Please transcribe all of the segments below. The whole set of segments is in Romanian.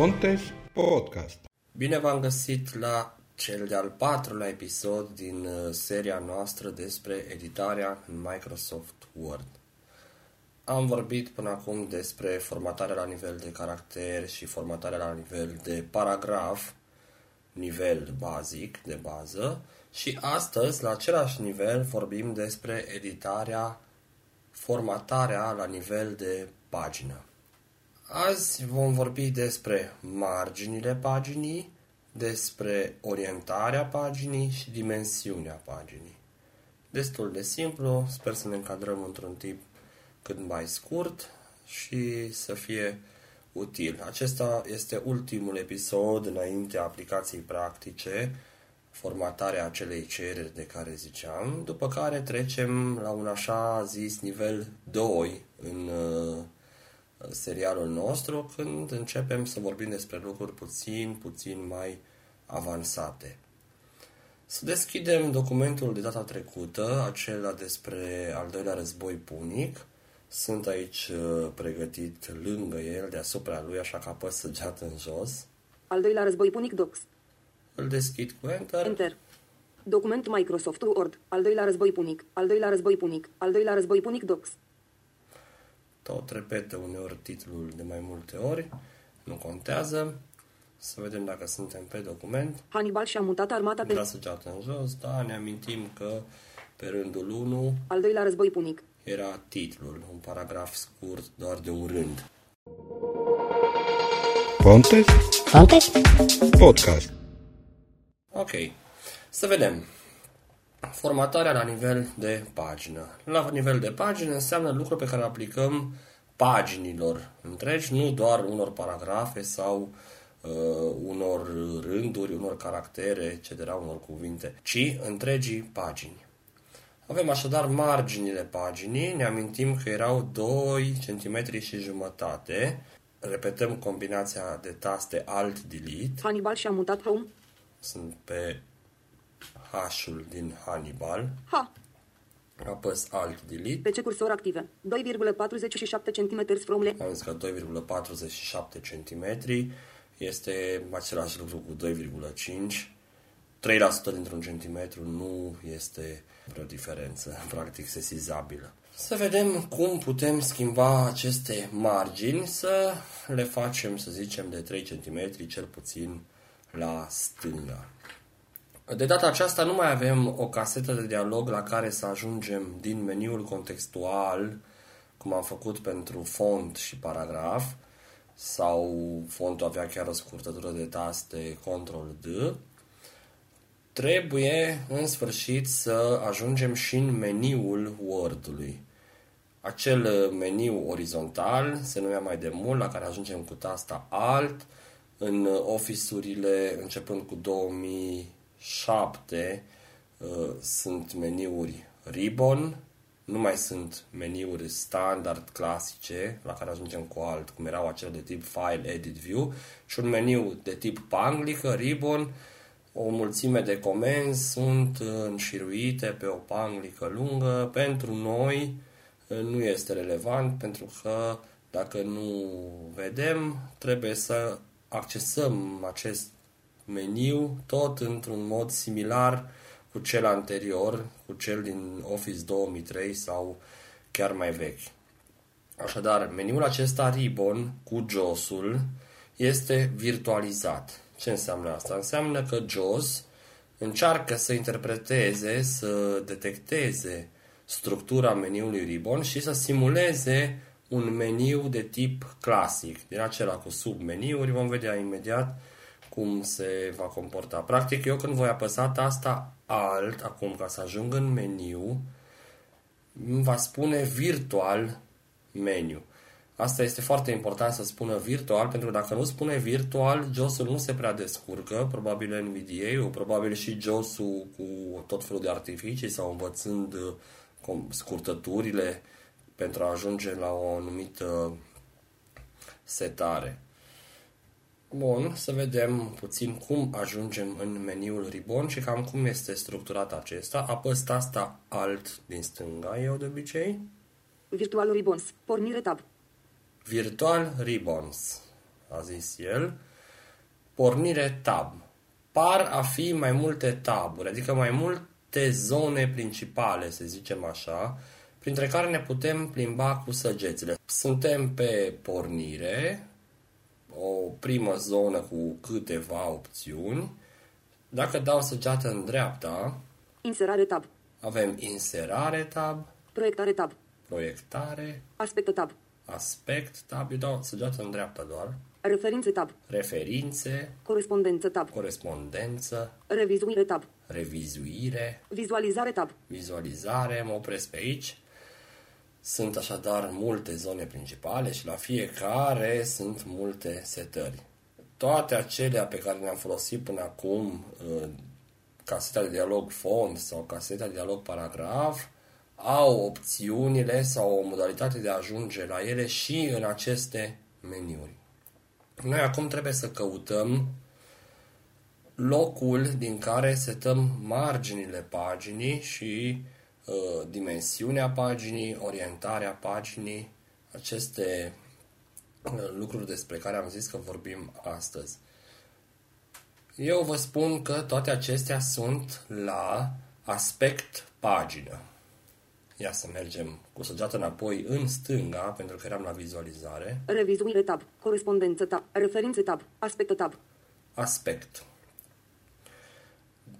Pontes Podcast. Bine v-am găsit la cel de-al patrulea episod din uh, seria noastră despre editarea în Microsoft Word. Am vorbit până acum despre formatarea la nivel de caracter și formatarea la nivel de paragraf, nivel bazic, de bază, și astăzi, la același nivel, vorbim despre editarea, formatarea la nivel de pagină. Azi vom vorbi despre marginile paginii, despre orientarea paginii și dimensiunea paginii. Destul de simplu, sper să ne încadrăm într-un tip cât mai scurt și să fie util. Acesta este ultimul episod înainte aplicației practice, formatarea acelei cereri de care ziceam, după care trecem la un așa zis nivel 2 în uh, serialul nostru când începem să vorbim despre lucruri puțin, puțin mai avansate. Să deschidem documentul de data trecută, acela despre al doilea război punic. Sunt aici uh, pregătit lângă el, deasupra lui, așa că apăs săgeată în jos. Al doilea război punic docs. Îl deschid cu Enter. Enter. Document Microsoft Word. Al doilea război punic. Al doilea război punic. Al doilea război punic docs. Tot repetă uneori titlul de mai multe ori. Nu contează. Să vedem dacă suntem pe document. Hannibal și-a mutat armata pe Da săgeată în jos, da, ne amintim că pe rândul 1 al doilea război punic. era titlul, un paragraf scurt doar de un rând. Pontes Pontes? Podcast. Ok, să vedem. Formatarea la nivel de pagină. La nivel de pagină înseamnă lucruri pe care le aplicăm paginilor întregi, nu doar unor paragrafe sau uh, unor rânduri, unor caractere, etc., unor cuvinte, ci întregii pagini. Avem așadar marginile paginii, ne amintim că erau 2 cm și jumătate. Repetăm combinația de taste Alt-Delete. Hannibal și-a mutat home. Sunt pe H-ul din Hannibal. Ha. Apăs Alt-Delete. Pe ce cursor active. 2,47 cm from le. Am zis că 2,47 cm este același lucru cu 2,5 3% dintr-un centimetru nu este vreo diferență, practic sesizabilă. Să vedem cum putem schimba aceste margini, să le facem, să zicem, de 3 cm, cel puțin la stânga. De data aceasta nu mai avem o casetă de dialog la care să ajungem din meniul contextual, cum am făcut pentru font și paragraf, sau fontul avea chiar o scurtătură de taste Ctrl-D, trebuie în sfârșit să ajungem și în meniul Word-ului. Acel meniu orizontal se numea mai de mult, la care ajungem cu tasta Alt, în Office-urile începând cu 2007 uh, sunt meniuri Ribbon, nu mai sunt meniuri standard clasice la care ajungem cu alt, cum erau acele de tip File, Edit, View, și un meniu de tip panglică, Ribbon, o mulțime de comenzi sunt înșiruite pe o panglică lungă. Pentru noi nu este relevant pentru că dacă nu vedem, trebuie să accesăm acest meniu tot într-un mod similar cu cel anterior, cu cel din Office 2003 sau chiar mai vechi. Așadar, meniul acesta Ribbon cu JOS-ul este virtualizat. Ce înseamnă asta? Înseamnă că JOS încearcă să interpreteze, să detecteze structura meniului Ribbon și să simuleze un meniu de tip clasic, din acela cu submeniuri. Vom vedea imediat cum se va comporta. Practic, eu când voi apăsa tasta Alt, acum ca să ajung în meniu, îmi va spune virtual meniu. Asta este foarte important să spună virtual, pentru că dacă nu spune virtual, JOS-ul nu se prea descurcă, probabil NVDA, probabil și JOS-ul cu tot felul de artificii sau învățând scurtăturile pentru a ajunge la o anumită setare. Bun, să vedem puțin cum ajungem în meniul Ribbon și cam cum este structurat acesta. Apăs tasta Alt din stânga, eu de obicei. Virtual Ribbons. Pornire tab. Virtual Ribbons, a zis el. pornire tab. Par a fi mai multe taburi, adică mai multe zone principale, să zicem așa, printre care ne putem plimba cu săgețile. Suntem pe pornire, o primă zonă cu câteva opțiuni. Dacă dau săgeată în dreapta, Inserare tab. avem inserare tab, Proiectare tab. proiectare, Aspecte tab. aspect tab, eu dau săgeată în dreapta doar, Referințe tab. referințe, Corespondență tab. corespondență, Revizuire tab. revizuire, Vizualizare tab. vizualizare, mă opresc pe aici. Sunt așadar multe zone principale și la fiecare sunt multe setări. Toate acelea pe care le-am folosit până acum, uh, caseta de dialog fond sau caseta de dialog paragraf, au opțiunile sau o modalitate de a ajunge la ele și în aceste meniuri. Noi acum trebuie să căutăm locul din care setăm marginile paginii și uh, dimensiunea paginii, orientarea paginii, aceste uh, lucruri despre care am zis că vorbim astăzi. Eu vă spun că toate acestea sunt la aspect pagină. Ia să mergem cu săgeată înapoi în stânga, pentru că eram la vizualizare. Revizuire tab. Corespondență tab. Referințe tab. Aspecte tab. aspect.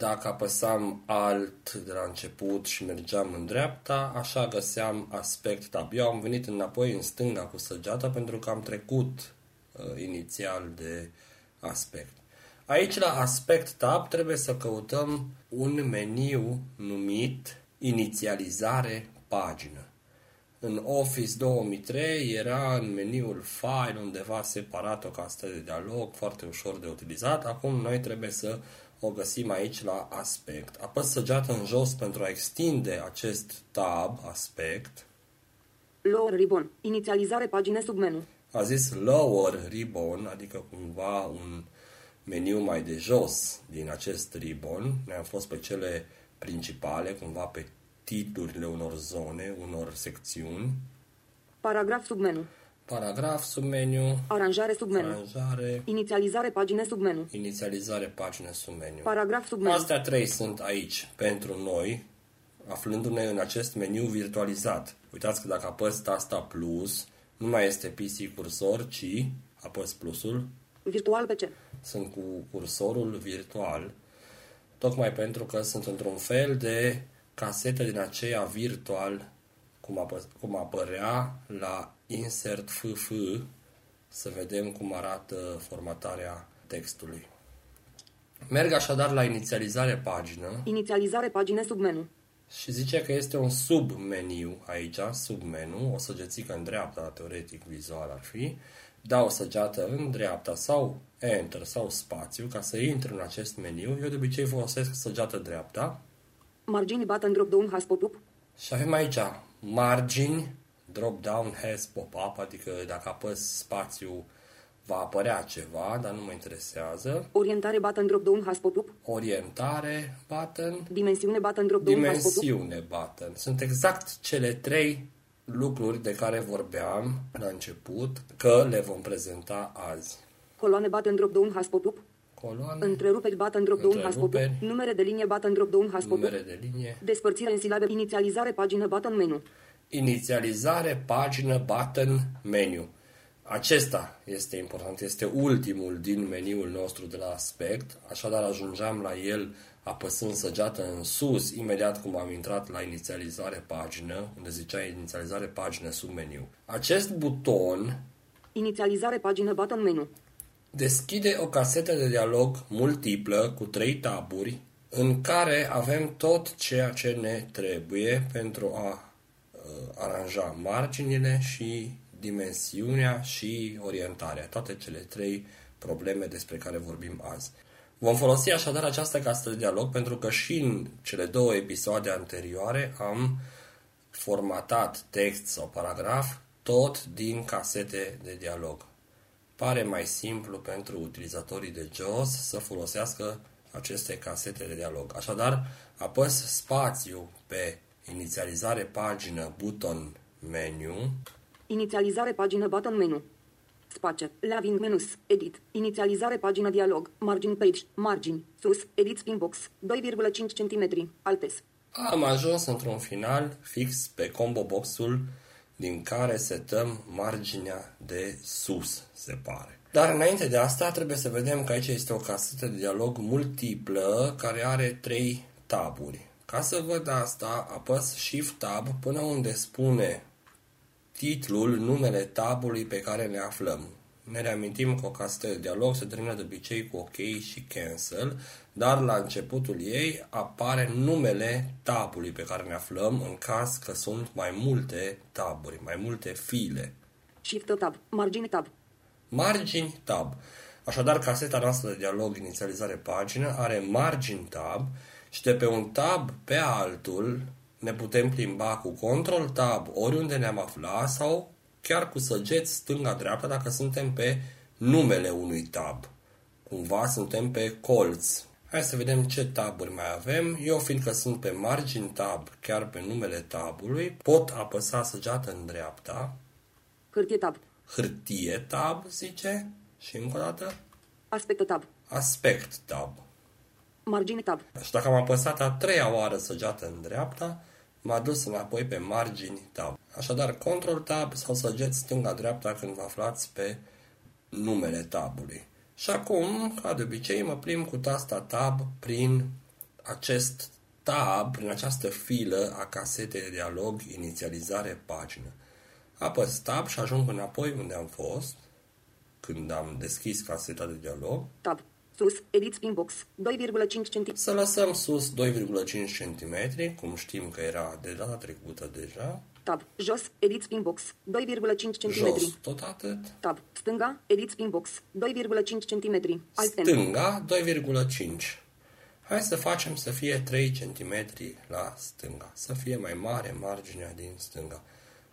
Dacă apăsam alt de la început și mergeam în dreapta, așa găseam aspect tab. Eu am venit înapoi în stânga cu săgeata pentru că am trecut uh, inițial de aspect. Aici la aspect tab trebuie să căutăm un meniu numit inițializare pagină. În Office 2003 era în meniul File undeva separat o castă de dialog, foarte ușor de utilizat. Acum noi trebuie să o găsim aici la aspect. Apăs săgeată în jos pentru a extinde acest tab, aspect. Lower ribbon. Inițializare pagine sub menu. A zis lower ribbon, adică cumva un meniu mai de jos din acest ribbon. Noi am fost pe cele principale, cumva pe titlurile unor zone, unor secțiuni. Paragraf sub menu. Paragraf, submeniu, Aranjare sub menu. aranjare, Inițializare pagine sub menu. inițializare, pagină, submeniu. Paragraf sub menu. Astea trei sunt aici pentru noi, aflându-ne în acest meniu virtualizat. Uitați că dacă apăs tasta plus, nu mai este PC cursor, ci apăs plusul, Virtual PC. sunt cu cursorul virtual, tocmai pentru că sunt într-un fel de casetă din aceea virtual, cum, apă, cum apărea la Insert FF, să vedem cum arată formatarea textului. Merg așadar la inițializare pagină Inițializare pagine sub menu. și zice că este un submeniu aici, submenu, o săgețică în dreapta, teoretic vizual ar fi, dau săgeată în dreapta sau Enter sau spațiu ca să intru în acest meniu. Eu de obicei folosesc săgeată dreapta Margini button drop down has pop-up. și avem aici margini, drop down has pop-up, adică dacă apăs spațiu va apărea ceva, dar nu mă interesează. Orientare button drop down has pop-up. Orientare, button, Dimensiune button drop down has pop-up. dimensiune button. Sunt exact cele trei lucruri de care vorbeam la început că le vom prezenta azi. Coloane button drop down has pop-up. Coloane, Întreruperi button drop down has pop-up. Întreruperi. Numere de linie button drop down has pop-up. numere de linie, Despărțire în silabe. Inițializare pagină button menu. Inițializare, pagină, button, meniu. Acesta este important, este ultimul din meniul nostru de la aspect, așadar ajungeam la el apăsând săgeată în sus, imediat cum am intrat la inițializare pagină, unde zicea inițializare pagină sub meniu. Acest buton Inițializare pagină button menu. deschide o casetă de dialog multiplă cu trei taburi în care avem tot ceea ce ne trebuie pentru a uh, aranja marginile și dimensiunea și orientarea, toate cele trei probleme despre care vorbim azi. Vom folosi așadar această casă de dialog pentru că și în cele două episoade anterioare am formatat text sau paragraf tot din casete de dialog. Pare mai simplu pentru utilizatorii de JAWS să folosească aceste casete de dialog. Așadar, apăs spațiu pe inițializare pagină, buton, meniu, Inițializare pagină button menu. Space. Leaving menus. Edit. Inițializare pagină dialog. Margin page. Margini. Sus. Edit spin box. 2,5 cm. Altes. Am ajuns într-un final fix pe combo boxul din care setăm marginea de sus, se pare. Dar înainte de asta trebuie să vedem că aici este o casetă de dialog multiplă care are trei taburi. Ca să văd asta, apăs Shift Tab până unde spune titlul, numele tabului pe care ne aflăm. Ne reamintim că o casetă de dialog se termină de obicei cu OK și Cancel, dar la începutul ei apare numele tabului pe care ne aflăm în caz că sunt mai multe taburi, mai multe file. Shift tab. Margine tab. Margini tab. Așadar, caseta noastră de dialog inițializare pagină are margin tab și de pe un tab pe altul ne putem plimba cu control tab oriunde ne-am aflat sau chiar cu săgeți stânga-dreapta dacă suntem pe numele unui tab. Cumva suntem pe colț. Hai să vedem ce taburi mai avem. Eu, fiindcă sunt pe margin tab, chiar pe numele tabului, pot apăsa săgeată în dreapta, Hârtie tab. hârtie tab, zice, și încă o dată, Aspect tab. aspect tab. Margine tab. Și dacă am apăsat a treia oară săgeată în dreapta, m-a dus înapoi pe margini tab. Așadar, control tab sau săgeți stânga-dreapta când vă aflați pe numele tabului. Și acum, ca de obicei, mă plim cu tasta tab prin acest tab, prin această filă a casetei de dialog inițializare pagină. Apăs tab și ajung înapoi unde am fost, când am deschis caseta de dialog, Tab. Sus. Edit spin box. 2,5 cm. Să lăsăm sus 2,5 cm, cum știm că era de data trecută deja. Tab. Jos. Edit spin box. 2,5 cm. Jos, tot atât. Tab. Stânga. Edit spin box. 2,5 cm. Alt Stânga, 2,5. Hai să facem să fie 3 cm la stânga, să fie mai mare marginea din stânga.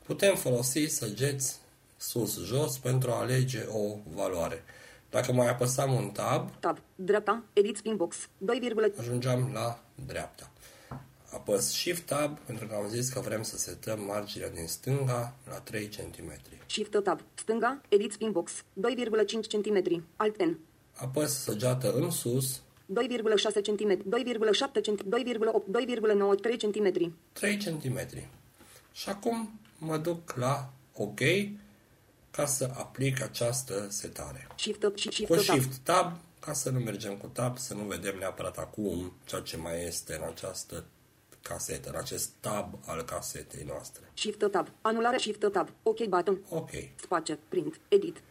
Putem folosi săgeți sus-jos pentru a alege o valoare. Dacă mai apăsam un tab, Tab. Dreapta. Edit spin box. 2, ajungeam la dreapta. Apăs Shift Tab pentru că am zis că vrem să setăm marginea din stânga la 3 cm. Shift tab. Stânga. Edit spin box. 2,5 cm. Alt N. Apăs săgeată în sus 2,6 cm. 2,7 cm. 2,8. 2,9. 3 cm. 3 cm. Și acum mă duc la OK ca să aplic această setare. Shift tab. și Shift Cu tab. Shift Tab, ca să nu mergem cu Tab, să nu vedem neapărat acum ceea ce mai este în această casetă, în acest tab al casetei noastre. Shift tab. Anulare Shift tab. OK button. Ok. Space. Print. Edit.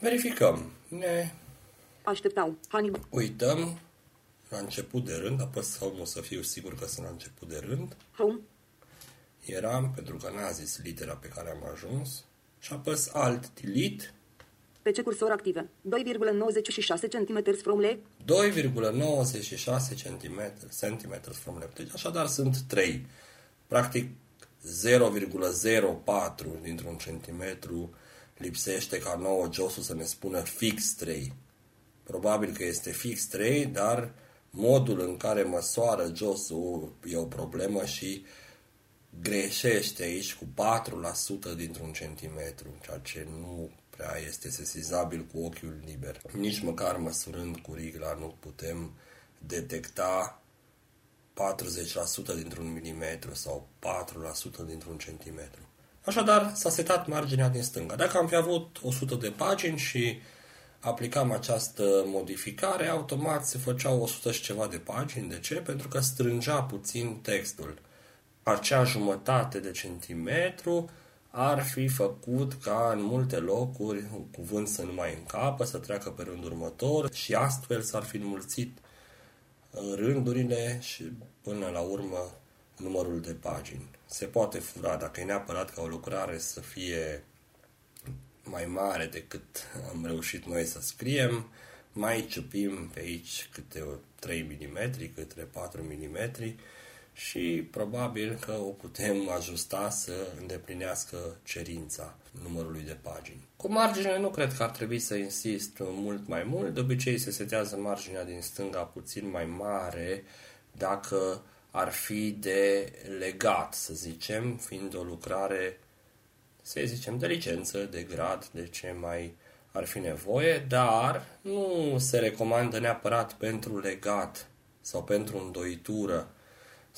Verificăm. Ne Așteptau. Hannibal. uităm la început de rând, apăs home să fiu sigur că sunt la început de rând. Home. Eram, pentru că n-a zis litera pe care am ajuns, și apăs Alt Delete PC cursor active. 2,96 cm from leg. 2,96 cm, cm from left. Deci așadar sunt 3. Practic 0,04 dintr-un centimetru lipsește ca nouă josul să ne spună fix 3. Probabil că este fix 3, dar modul în care măsoară josul e o problemă și greșește aici cu 4% dintr-un centimetru, ceea ce nu prea este sesizabil cu ochiul liber. Nici măcar măsurând cu rigla nu putem detecta 40% dintr-un milimetru sau 4% dintr-un centimetru. Așadar, s-a setat marginea din stânga. Dacă am fi avut 100 de pagini și aplicam această modificare, automat se făceau 100 și ceva de pagini. De ce? Pentru că strângea puțin textul. Acea jumătate de centimetru ar fi făcut ca în multe locuri un cuvânt să nu mai încapă, să treacă pe rândul următor și astfel s-ar fi înmulțit rândurile și până la urmă numărul de pagini. Se poate fura dacă e neapărat ca o lucrare să fie mai mare decât am reușit noi să scriem, mai ciupim pe aici câte 3 mm, câte 4 mm și probabil că o putem ajusta să îndeplinească cerința numărului de pagini. Cu marginea nu cred că ar trebui să insist mult mai mult. De obicei se setează marginea din stânga puțin mai mare dacă ar fi de legat, să zicem, fiind o lucrare, să zicem, de licență, de grad, de ce mai ar fi nevoie, dar nu se recomandă neapărat pentru legat sau pentru îndoitură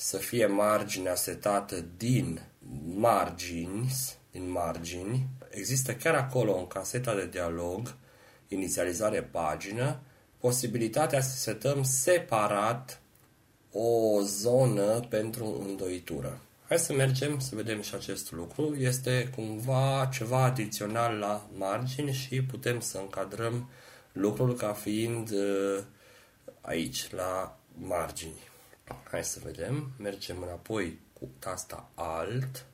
să fie marginea setată din margini, din margini. Există chiar acolo în caseta de dialog, inițializare pagină, posibilitatea să setăm separat o zonă pentru îndoitură. Hai să mergem să vedem și acest lucru. Este cumva ceva adițional la margini și putem să încadrăm lucrul ca fiind uh, aici, la margini. Hai să vedem. Mergem înapoi cu tasta Alt.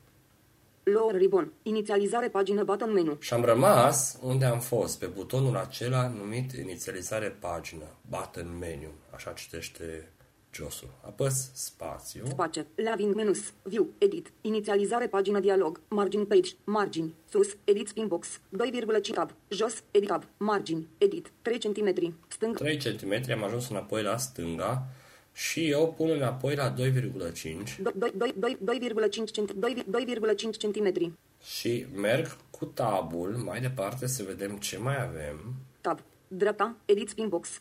Lower ribbon. Inițializare pagină button menu. Și am rămas unde am fost, pe butonul acela numit inițializare pagină, button menu, așa citește josul. Apăs spațiu. Space. Laving menus. View. Edit. Inițializare pagină dialog. Margin page. Margini. Sus. Edit spin box. 2,5 tab. Jos. Edit tab. Margini. Edit. 3 cm. Stâng. 3 cm am ajuns înapoi la stânga și eu pun înapoi la 2,5 2,5 cm. 2,5 cm. și merg cu tabul mai departe să vedem ce mai avem. Tab. Dreapta. Edit spin box. 2,5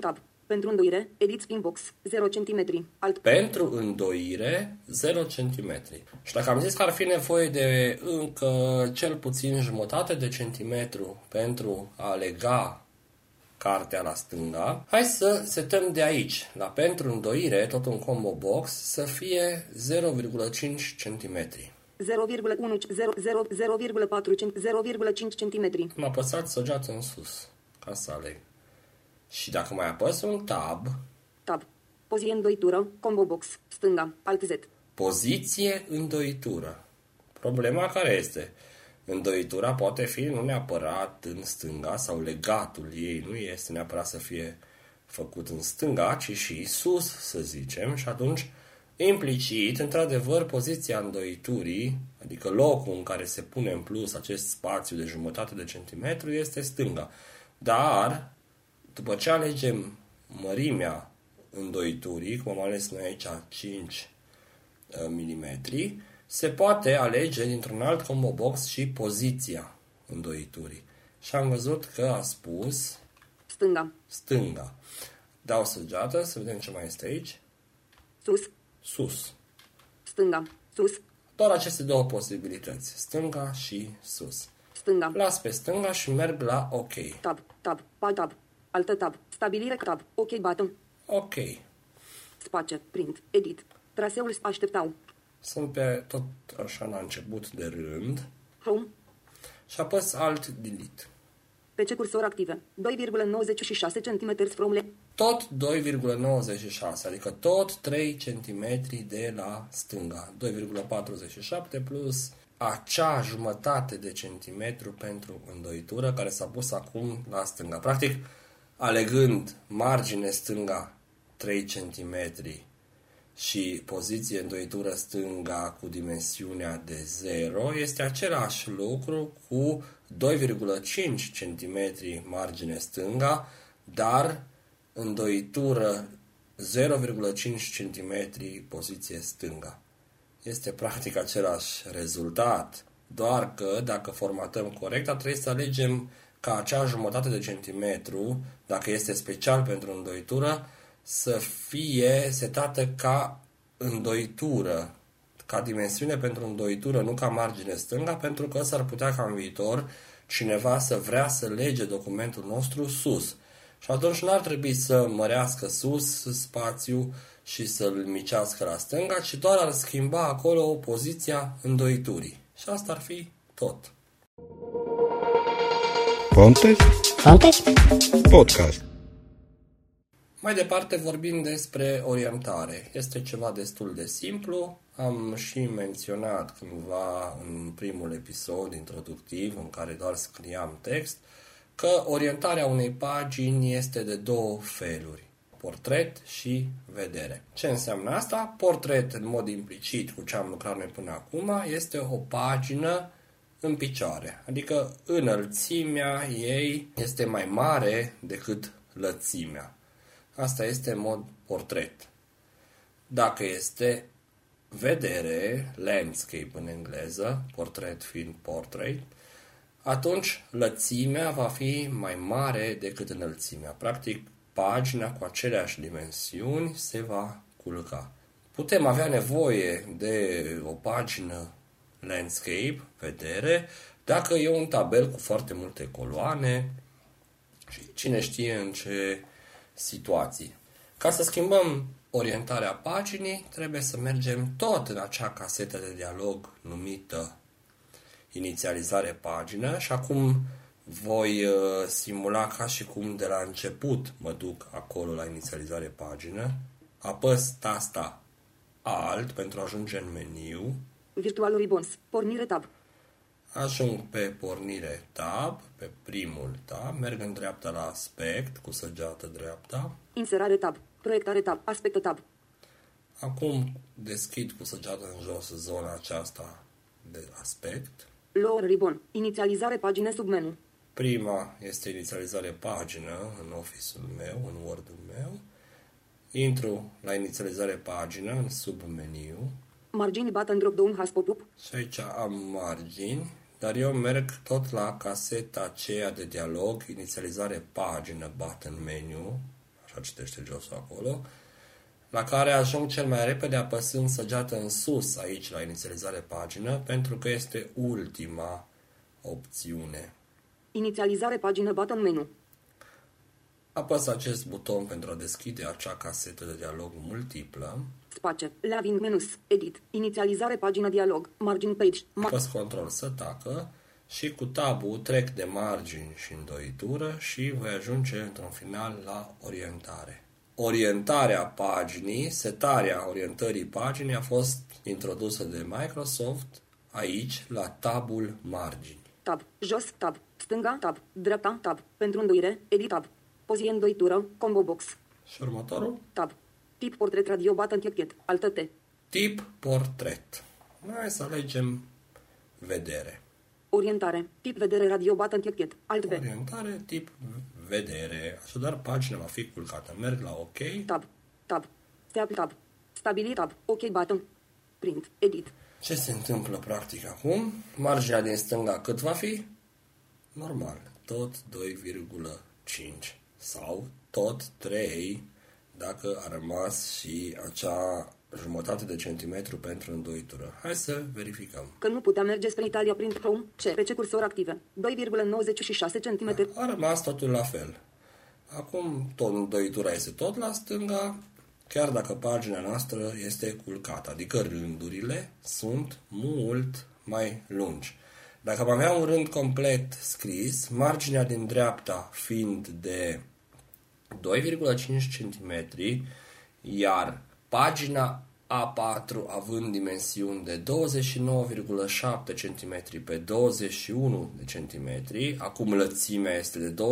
tab. Pentru îndoire. Edit spin box. 0 cm. Alt. Pentru îndoire, 0 cm. Și dacă am zis că ar fi nevoie de încă cel puțin jumătate de centimetru pentru a lega cartea la stânga, hai să setăm de aici, la pentru îndoire, tot un combo box, să fie 0,5 cm. 0,1 0, 0, 0,4 cm. 0,5 cm. Am apăsat săgeată în sus, ca să aleg. Și dacă mai apăs un tab, Tab. Poziție îndoitură. Combo box. Stânga. Alt Z. Poziție îndoitură. Problema care este? Îndoitura poate fi nu neapărat în stânga sau legatul ei nu este neapărat să fie făcut în stânga, ci și sus, să zicem, și atunci implicit, într-adevăr, poziția îndoiturii, adică locul în care se pune în plus acest spațiu de jumătate de centimetru, este stânga. Dar, după ce alegem mărimea îndoiturii, cum am ales noi aici 5 mm, se poate alege dintr-un alt combo box și poziția îndoiturii. Și am văzut că a spus Stânga. stânga. Dau săgeată să vedem ce mai este aici. Sus. Sus. Stânga. Sus. Doar aceste două posibilități. Stânga și sus. Stânga. Las pe stânga și merg la OK. Tab. Tab. Alt tab. Altă tab. Stabilire tab. OK button. OK. Space. Print. Edit. Traseul așteptau. Sunt pe tot așa la început de rând Home. și apăs Alt Delete. PC cursor active. 2,96 cm from le. Tot 2,96, adică tot 3 cm de la stânga. 2,47 plus acea jumătate de centimetru pentru îndoitură care s-a pus acum la stânga. Practic, alegând margine stânga 3 cm și poziție îndoitură stânga cu dimensiunea de 0 este același lucru cu 2,5 cm margine stânga, dar îndoitură 0,5 cm poziție stânga. Este practic același rezultat, doar că dacă formatăm corect, ar trebui să alegem ca acea jumătate de centimetru, dacă este special pentru îndoitură, să fie setată ca îndoitură, ca dimensiune pentru îndoitură, nu ca margine stânga, pentru că s-ar putea ca în viitor cineva să vrea să lege documentul nostru sus. Și atunci n-ar trebui să mărească sus spațiu și să-l micească la stânga, ci doar ar schimba acolo poziția îndoiturii. Și asta ar fi tot. Fontes Fontes? Podcast. Mai departe vorbim despre orientare. Este ceva destul de simplu. Am și menționat cândva în primul episod introductiv în care doar scriam text că orientarea unei pagini este de două feluri. Portret și vedere. Ce înseamnă asta? Portret, în mod implicit, cu ce am lucrat noi până acum, este o pagină în picioare. Adică înălțimea ei este mai mare decât lățimea. Asta este în mod portret. Dacă este vedere, landscape în engleză, portret fiind portrait, atunci lățimea va fi mai mare decât înălțimea. Practic, pagina cu aceleași dimensiuni se va culca. Putem avea nevoie de o pagină landscape, vedere, dacă e un tabel cu foarte multe coloane și cine știe în ce situații. Ca să schimbăm orientarea paginii, trebuie să mergem tot în acea casetă de dialog numită inițializare pagină și acum voi uh, simula ca și cum de la început mă duc acolo la inițializare pagină, apăs tasta Alt pentru a ajunge în meniu, Virtual Ribbons. Pornire tab. Ajung pe pornire tab, pe primul tab, merg în dreapta la aspect cu săgeată dreapta, Inserare tab. Proiectare tab. Aspecte tab. acum deschid cu săgeată în jos zona aceasta de aspect, Lower ribbon. Inițializare pagine sub menu. Prima este inițializare pagină în Office-ul meu, în Word-ul meu. Intru la inițializare pagină în submeniu Margini button drop down has pop-up. și aici am margini, dar eu merg tot la caseta aceea de dialog, inițializare pagină, button menu, așa citește josul acolo, la care ajung cel mai repede apăsând săgeată în sus aici la inițializare pagină, pentru că este ultima opțiune. Inițializare pagină button menu. Apăs acest buton pentru a deschide acea casetă de dialog multiplă. Space. Laving menus. Edit. Inițializare pagină dialog. Margin page. Ma- Apăs control să tacă și cu tabul trec de margini și îndoitură și voi ajunge într-un final la orientare. Orientarea paginii, setarea orientării paginii a fost introdusă de Microsoft aici la tabul margini. tab. Jos tab. Stânga tab. Dreapta tab. Pentru îndoire. Edit tab. Poziție îndoitură. Combo box. Și următorul? Tab. Tip portret radio button ticket. Altă T. Tip portret. Hai să alegem vedere. Orientare. Tip vedere radio button ticket. Alt V. Orientare tip vedere. Așadar, pagina va fi culcată. Merg la OK. Tab. Tab. Tab tab. Stabili tab. OK button. Print. Edit. Ce se întâmplă practic acum? Marginea din stânga cât va fi? Normal, tot 2,5 sau tot 3 dacă a rămas și acea jumătate de centimetru pentru îndoitură. Hai să verificăm. Că nu putea merge spre Italia prin Chrome. C. PC cursor active. 2,96 cm. A rămas totul la fel. Acum tot îndoitura este tot la stânga, chiar dacă pagina noastră este culcată, adică rândurile sunt mult mai lungi. Dacă am avea un rând complet scris, marginea din dreapta fiind de 2,5 cm, iar pagina A4 având dimensiuni de 29,7 cm pe 21 de cm, acum lățimea este de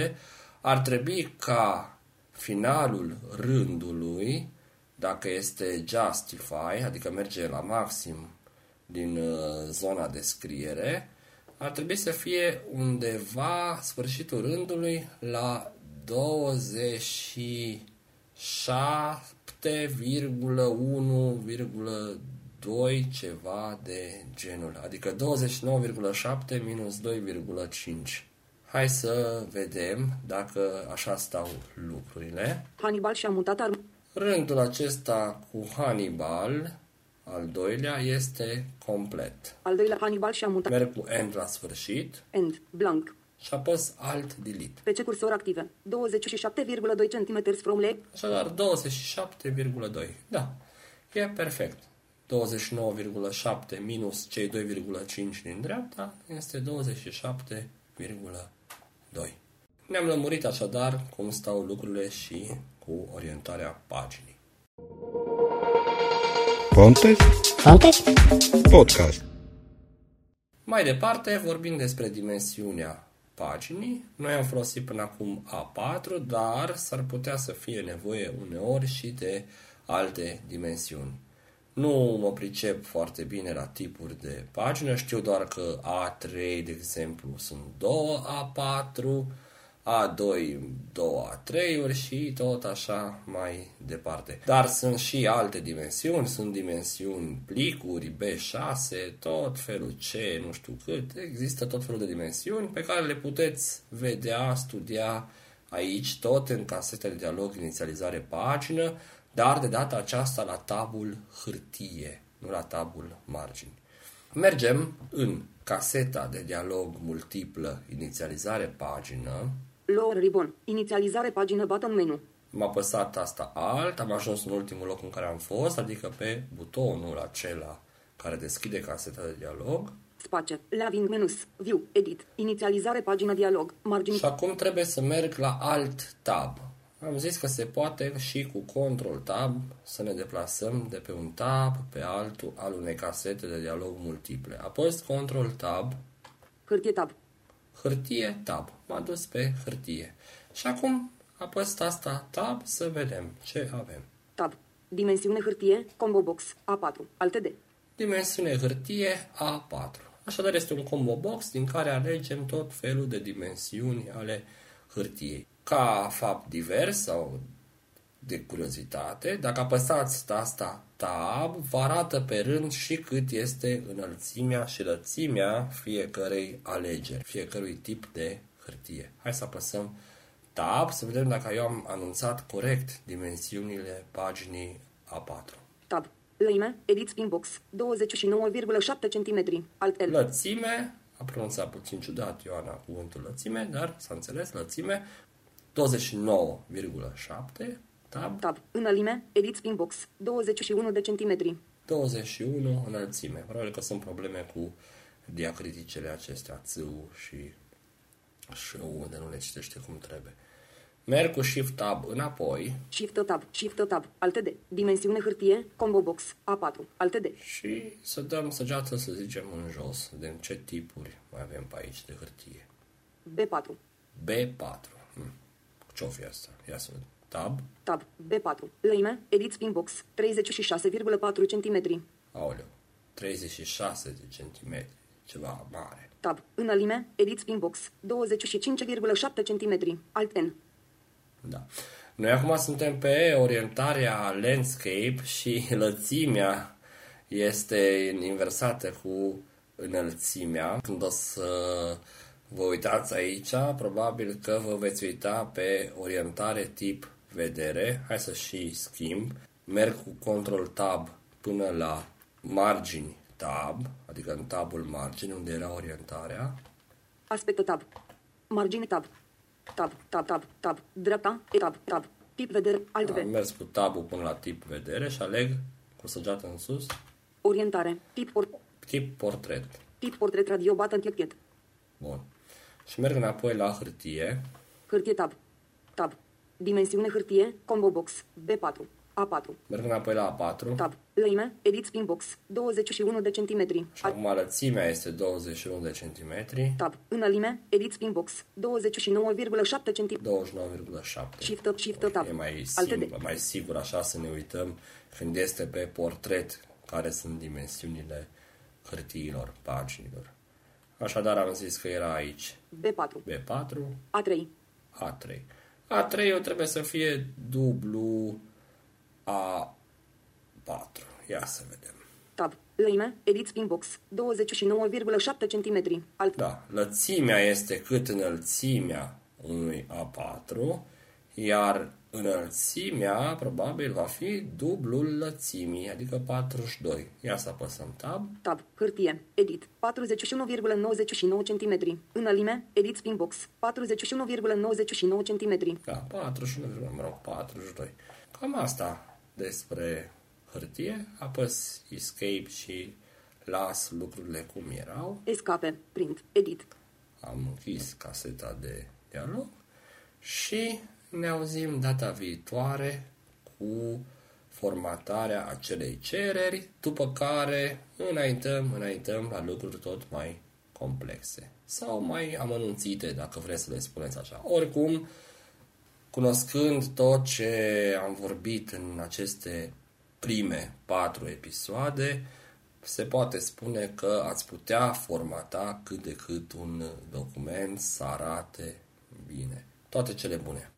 29,7, ar trebui ca finalul rândului, dacă este justify, adică merge la maxim din uh, zona de scriere, ar trebui să fie undeva sfârșitul rândului la 27,1,2 ceva de genul, adică 29,7 minus 2,5. Hai să vedem dacă așa stau lucrurile. Hannibal și-a mutat arm... Rândul acesta cu Hannibal, al doilea, este complet. Al doilea Hannibal și-a mutat... Merg cu End la sfârșit End. Blank. Și apăs Alt Delete. PC cursor active. 27,2 cm from leg. Așadar 27,2. Da, e perfect. 29,7 minus cei 2,5 din dreapta este 27,2. Ne-am lămurit așadar cum stau lucrurile și cu orientarea paginii. Pontes Pontes? Podcast. Mai departe, vorbim despre dimensiunea paginii. Noi am folosit până acum A4, dar s-ar putea să fie nevoie uneori și de alte dimensiuni. Nu mă pricep foarte bine la tipuri de pagină, știu doar că A3, de exemplu, sunt două A4, A2, 2 A3-uri și tot așa mai departe. Dar sunt și alte dimensiuni, sunt dimensiuni plicuri, B6, tot felul C, nu știu cât. Există tot felul de dimensiuni pe care le puteți vedea, studia aici, tot în caseta de dialog inițializare pagină, dar de data aceasta la tabul hârtie, nu la tabul margini. Mergem în caseta de dialog multiplă inițializare pagină. Lower ribbon. Inițializare pagină button menu. M-a apăsat asta alt, am ajuns în ultimul loc în care am fost, adică pe butonul acela care deschide caseta de dialog. Space. Laving menus. View. Edit. Inițializare pagină dialog. Margini. Și acum trebuie să merg la alt tab. Am zis că se poate și cu Control Tab să ne deplasăm de pe un tab pe altul al unei casete de dialog multiple. Apoi Control Tab, Hârtie tab. hârtie Tab. M-a dus pe hârtie. Și acum apăs asta Tab să vedem ce avem. Tab. Dimensiune hârtie. Combo box. A4. Alt D. Dimensiune hârtie A4. Așadar este un combo box din care alegem tot felul de dimensiuni ale hârtiei. Ca fapt divers sau de curiozitate, dacă apăsați tasta Tab, vă arată pe rând și cât este înălțimea și lățimea fiecărei alegeri, fiecărui tip de hârtie. Hai să apăsăm Tab să vedem dacă eu am anunțat corect dimensiunile paginii A4. Tab. Lăime. Edit spin box. 29,7 cm. Alt L. Lățime, a pronunțat puțin ciudat Ioana cuvântul lățime, dar s-a înțeles, lățime, 29,7, tab, Tab. Înălime. Edit spin box. 21 de centimetri. 21 înălțime. Probabil că sunt probleme cu diacriticele acestea, țâu și și unde nu le citește cum trebuie. Merg cu Shift Tab înapoi Shift tab. Shift tab. Alt D. Dimensiune hârtie. Combo box. A4. Alt D. și să dăm săgeată, să zicem, în jos. Vedem ce tipuri mai avem pe aici de hârtie. B4. B4. Hmm. Ce-o fi asta? Ia să vedem. Tab. Tab. B4. Lăime. Edit spin box. 36,4 cm. Aoleu, 36 de centimetri, ceva mare. Tab. Înălime. Edit spin box. 25,7 cm. Alt N. Da. Noi acum suntem pe orientarea landscape și lățimea este inversată cu înălțimea. Când o să vă uitați aici, probabil că vă veți uita pe orientare tip vedere. Hai să și schimb. Merg cu Control Tab până la margini tab, adică în tabul margini unde era orientarea. Aspect tab. Margine tab. Tab. Tab. Tab. Tab. Dreapta. E tab. Tab. Tip vedere. Alt Am V. mers cu tabul până la tip vedere și aleg cu săgeată în sus Orientare. Tip, por, tip portret. tip portret radio button chet Bun. Și merg înapoi la hârtie. Hârtie tab. Tab. Dimensiune hârtie. Combo box. B4. A4. Merg înapoi la A4. Tab. Lăime. Edit spin box. 21 de centimetri. Și acum lățimea este 21 de centimetri. Tab. Înălime. Edit spin box. 29,7 cm. 29,7. Shift up, shift tab. E mai Alte simplu, mai sigur așa să ne uităm când este pe portret care sunt dimensiunile hârtiilor, paginilor. Așadar am zis că era aici B4. B4, A3. A3. A3 trebuie să fie dublu A4. Ia să vedem. Tab. Lăime. Edit spin box. 29,7 cm. Alt. Da, lățimea este cât înălțimea unui A4, iar înălțimea probabil va fi dublul lățimii, adică 42. Ia să apăsăm tab. Tab. Hârtie. Edit. 41,99 cm. Înălime. Edit spin box. 41,99 cm. Da, 41, mă rog, 42. Cam asta despre hârtie. Apăs Escape și las lucrurile cum erau. Escape. Print. Edit. Am închis caseta de dialog și ne auzim data viitoare cu formatarea acelei cereri, după care înaintăm, înaintăm la lucruri tot mai complexe sau mai amănunțite, dacă vreți să le spuneți așa. Oricum, cunoscând tot ce am vorbit în aceste prime patru episoade, se poate spune că ați putea formata cât de cât un document să arate bine. Toate cele bune!